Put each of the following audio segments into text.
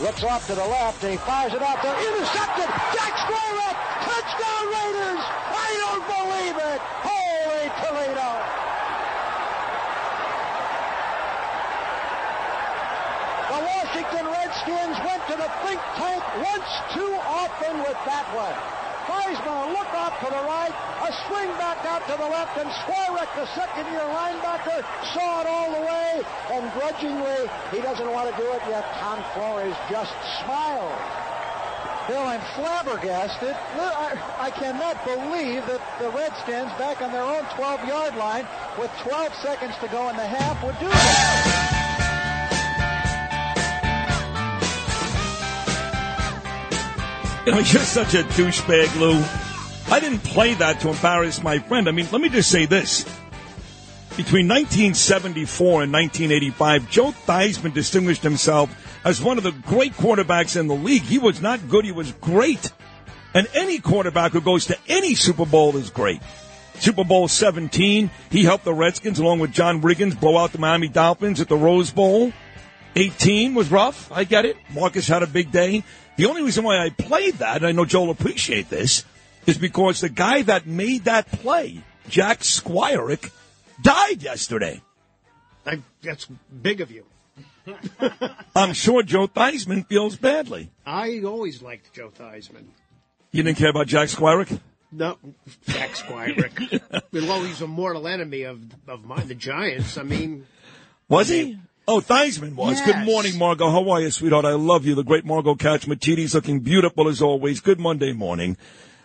Looks off to the left. He fires it out there. Intercepted. Jack Squirek. Touchdown Raiders. I don't believe it. Holy Toledo. The Washington Redskins went to the think tank once too often with that one. Theismann look off to the right, a swing back out to the left, and Squirek, the second-year linebacker, saw it all the way, and grudgingly, he doesn't want to do it yet. Tom Flores just smiles. Bill, I'm flabbergasted. I, I cannot believe that the Redskins, back on their own 12-yard line, with 12 seconds to go in the half, would do that. You know, you're such a douchebag, Lou. I didn't play that to embarrass my friend. I mean, let me just say this. Between 1974 and 1985, Joe Theismann distinguished himself as one of the great quarterbacks in the league. He was not good, he was great. And any quarterback who goes to any Super Bowl is great. Super Bowl 17, he helped the Redskins along with John Riggins blow out the Miami Dolphins at the Rose Bowl. 18 was rough. I get it. Marcus had a big day. The only reason why I played that, and I know Joel will appreciate this, is because the guy that made that play, Jack Squirek, died yesterday. I, that's big of you. I'm sure Joe Theismann feels badly. I always liked Joe Theismann. You didn't care about Jack Squirek? No, Jack Squirek. well, he's a mortal enemy of of mine, the Giants. I mean, Was he? Oh, Theismann was. Good morning, Margot. How are you, sweetheart? I love you. The great Margot Katchmatidis looking beautiful as always. Good Monday morning.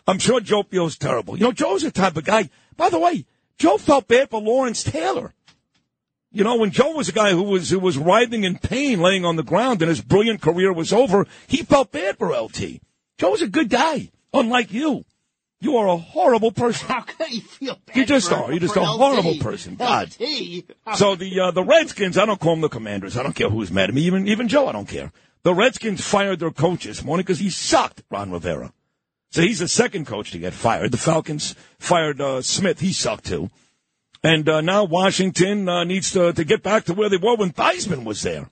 I'm sure Joe feels terrible. You know, Joe's the type of guy. By the way, Joe felt bad for Lawrence Taylor. You know, when Joe was a guy who was who was writhing in pain, laying on the ground, and his brilliant career was over, he felt bad for LT. Joe's a good guy, unlike you. You are a horrible person. how can you feel bad? You just for, are. You're just a LT? horrible person. God. LT? So the uh, the Redskins, I don't call them the Commanders. I don't care who's mad at me. Even even Joe, I don't care. The Redskins fired their coach this morning because he sucked, Ron Rivera. So he's the second coach to get fired. The Falcons fired uh, Smith. He sucked too. And uh, now Washington uh, needs to, to get back to where they were when Theismann was there.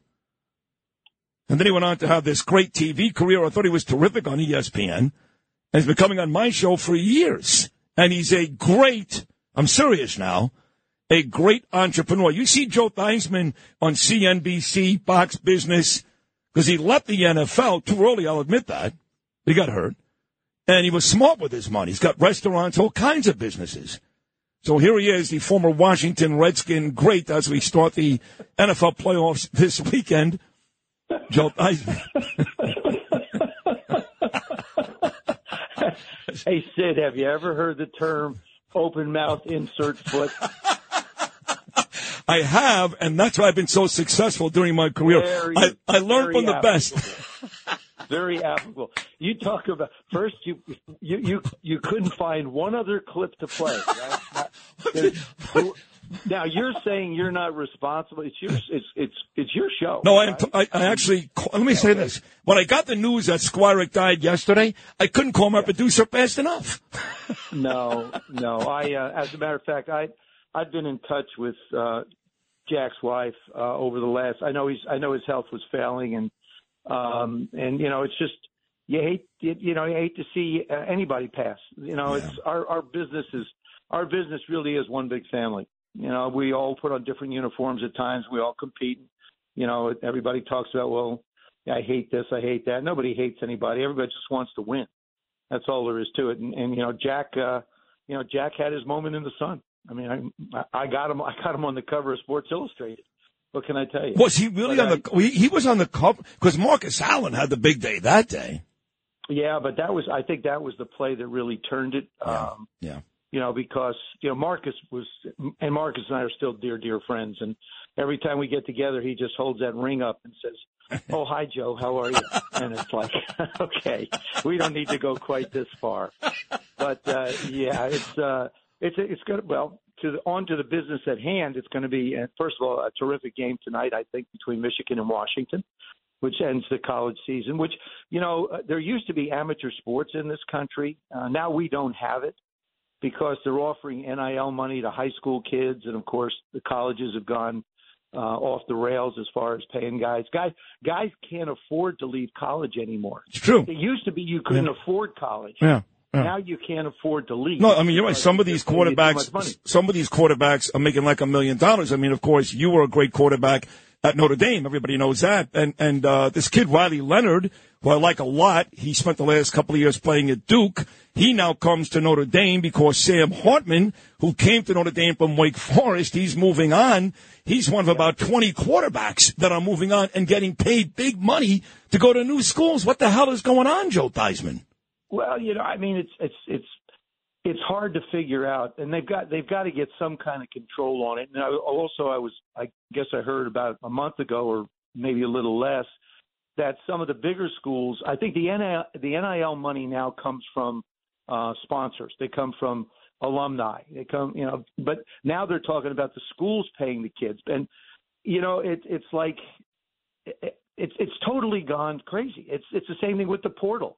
And then he went on to have this great TV career. I thought he was terrific on ESPN. He's been coming on my show for years. And he's a great, I'm serious now, a great entrepreneur. You see Joe Theismann on CNBC, Fox Business, because he left the NFL too early, I'll admit that. He got hurt. And he was smart with his money. He's got restaurants, all kinds of businesses. So here he is, the former Washington Redskin great as we start the NFL playoffs this weekend. Joe Theismann. Hey Sid, have you ever heard the term open mouth insert foot? I have, and that's why I've been so successful during my career. Very, I, I learned from the best. Very applicable. You talk about first you you you you couldn't find one other clip to play. Right? There's- Now you're saying you're not responsible. It's your it's it's it's your show. No, I, right? I, I actually, let me say this. When I got the news that Squirek died yesterday, I couldn't call my producer fast enough. No, no. I, uh, as a matter of fact, I, I've been in touch with uh, Jack's wife uh, over the last. I know he's. I know his health was failing, and um, and you know, it's just you hate. You, know, you hate to see uh, anybody pass. You know, it's our our business is our business really is one big family. You know, we all put on different uniforms at times. We all compete. You know, everybody talks about well, I hate this, I hate that. Nobody hates anybody. Everybody just wants to win. That's all there is to it. And, and you know, Jack, uh, you know, Jack had his moment in the sun. I mean, I, I got him. I got him on the cover of Sports Illustrated. What can I tell you? Was he really But on the, he, was on the cover, because Marcus Allen had the big day that day. Yeah, but that was. I think that was the play that really turned it. Um, Yeah. You know, because you know Marcus was, and Marcus and I are still dear, dear friends. And every time we get together, he just holds that ring up and says, "Oh, hi, Joe. How are you?" And it's like, okay, we don't need to go quite this far. But uh, yeah, it's uh, it's it's good. Well, to the, on to the business at hand. It's going to be uh, first of all a terrific game tonight. I think between Michigan and Washington which ends the college season, which, you know, uh, there used to be amateur sports in this country. Uh, now we don't have it because they're offering NIL money to high school kids. And of course, the colleges have gone uh, off the rails as far as paying guys. Guys, guys can't afford to leave college anymore. It's true. It used to be you couldn't afford college. Yeah. yeah. Now you can't afford to leave. No, I mean you're right. Some of these They're paying you too much money. quarterbacks, some of these quarterbacks are making like a million dollars. I mean, of course, you were a great quarterback at Notre Dame. Everybody knows that. And and uh, this kid Riley Leonard, who I like a lot, he spent the last couple of years playing at Duke. He now comes to Notre Dame because Sam Hartman, who came to Notre Dame from Wake Forest, he's moving on. He's one of about 20 quarterbacks that are moving on and getting paid big money to go to new schools. What the hell is going on, Joe Theismann? Well, you know, I mean, it's it's it's it's hard to figure out, and they've got they've got to get some kind of control on it. And I, also, I was I guess I heard about a month ago, or maybe a little less, that some of the bigger schools. I think the NIL, the NIL money now comes from uh, sponsors. They come from alumni. They come, you know, but now they're talking about the schools paying the kids, and you know, it, it's like it, it's it's totally gone crazy. It's it's the same thing with the portal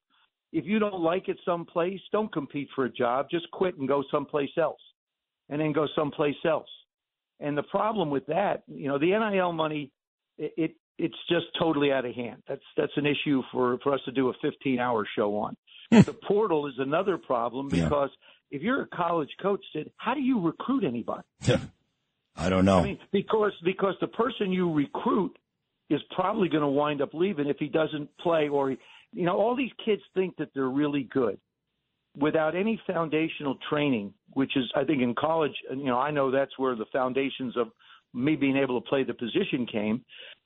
if you don't like it someplace, don't compete for a job. Just quit and go someplace else, and then go someplace else. And the problem with that, you know, the NIL money, it, it it's just totally out of hand. That's that's an issue for for us to do a 15 hour show on. Hmm. the portal is another problem because yeah. if you're a college coach, Sid, how do you recruit anybody? I don't know. I mean, because because the person you recruit is probably going to wind up leaving if he doesn't play or he, you know, all these kids think that they're really good without any foundational training, which is, I think, in college, you know, I know that's where the foundations of me being able to play the position came.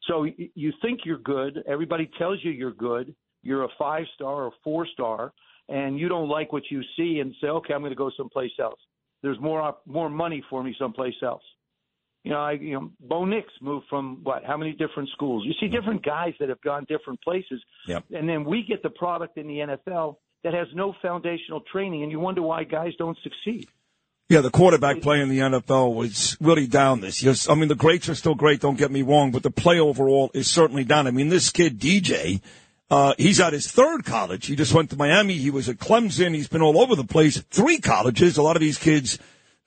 So you think you're good. Everybody tells you you're good. You're a five star or four star, and you don't like what you see and say, okay, I'm going to go someplace else. There's more more money for me someplace else. You know, I, you know, Bo Nix moved from what? How many different schools? You see different guys that have gone different places, yep. and then we get the product in the NFL that has no foundational training, and you wonder why guys don't succeed. Yeah, the quarterback play in the NFL was really down this year. I mean, the greats are still great, don't get me wrong, but the play overall is certainly down. I mean, this kid, DJ, uh, he's at his third college. He just went to Miami. He was at Clemson. He's been all over the place. Three colleges. A lot of these kids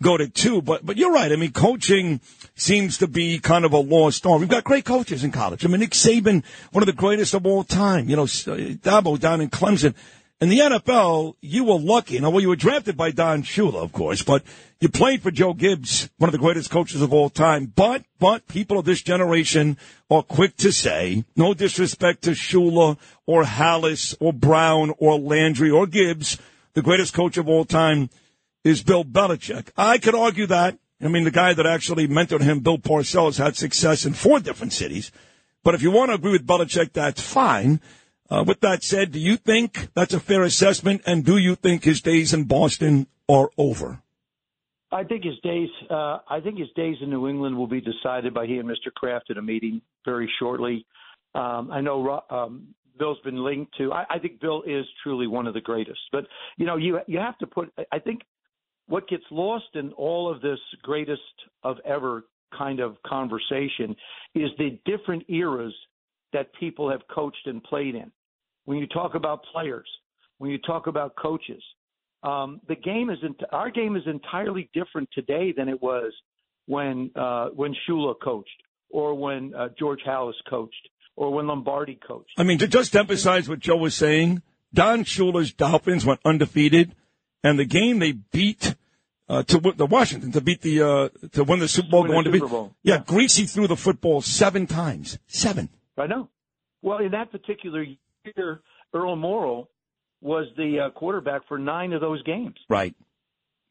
go to two. But but you're right. I mean, coaching seems to be kind of a lost art. We've got great coaches in college. I mean, Nick Saban, one of the greatest of all time. You know, uh, Dabo down in Clemson. In the NFL, you were lucky. Now, well, you were drafted by Don Shula, of course, but you played for Joe Gibbs, one of the greatest coaches of all time. But, but people of this generation are quick to say, no disrespect to Shula or Halas or Brown or Landry or Gibbs, the greatest coach of all time is Bill Belichick. I could argue that. I mean, the guy that actually mentored him, Bill Parcells, had success in four different cities. But if you want to agree with Belichick, that's fine. Uh, with that said, do you think that's a fair assessment? And do you think his days in Boston are over? I think his days. Uh, I think his days in New England will be decided by he and Mr. Kraft at a meeting very shortly. Um, I know um, Bill's been linked to. I, I think Bill is truly one of the greatest. But you know, you you have to put. I think what gets lost in all of this greatest of ever kind of conversation is the different eras that people have coached and played in. When you talk about players, when you talk about coaches, um, the game is our game is entirely different today than it was when uh, when Shula coached or when uh, George Halas coached or when Lombardi coached. I mean, to just emphasize what Joe was saying, Don Shula's Dolphins went undefeated and the game they beat uh, to the Washington to beat the uh, to win the Super Bowl, going to beat. Yeah, yeah, Griese threw the football seven times, seven. I know. Well, in that particular year, Earl Morrall was the uh, quarterback for nine of those games. Right,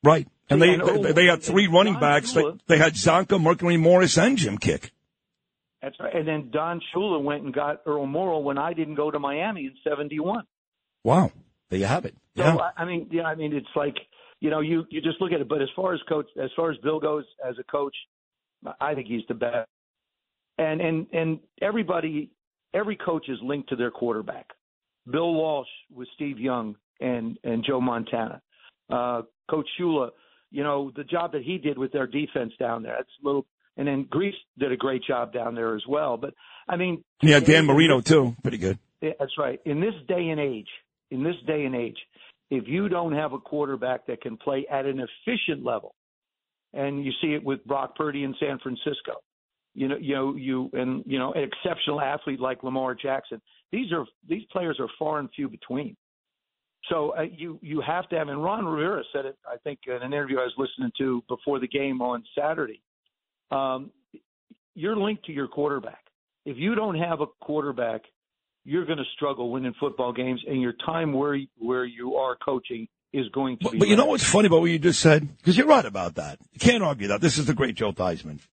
right. And they they, they, had three running backs. They, they had Csonka, Mercury Morris, and Jim Kiick. That's right. And then Don Shula went and got Earl Morrall when I didn't go to Miami in '71. Wow, there you have it. So yeah. I mean, yeah, I mean, it's like you know, you you just look at it. But as far as coach, as far as Bill goes as a coach, I think he's the best. And and and everybody, every coach is linked to their quarterback. Bill Walsh with Steve Young and and Joe Montana. Uh, coach Shula, you know, the job that he did with their defense down there. That's a little. And then Griese did a great job down there as well. But I mean, yeah, Dan Marino too, pretty good. Yeah, that's right. In this day and age, in this day and age, if you don't have a quarterback that can play at an efficient level, and you see it with Brock Purdy in San Francisco, you know, you know, you and you know, an exceptional athlete like Lamar Jackson. These are these players are far and few between. So uh, you you have to have. And Ron Rivera said it. I think in an interview I was listening to before the game on Saturday. Um, you're linked to your quarterback. If you don't have a quarterback, you're going to struggle winning football games, and your time where where you are coaching is going to But, be. but you know what's funny about what you just said? Because you're right about that. You can't argue that. This is the great Joe Theismann.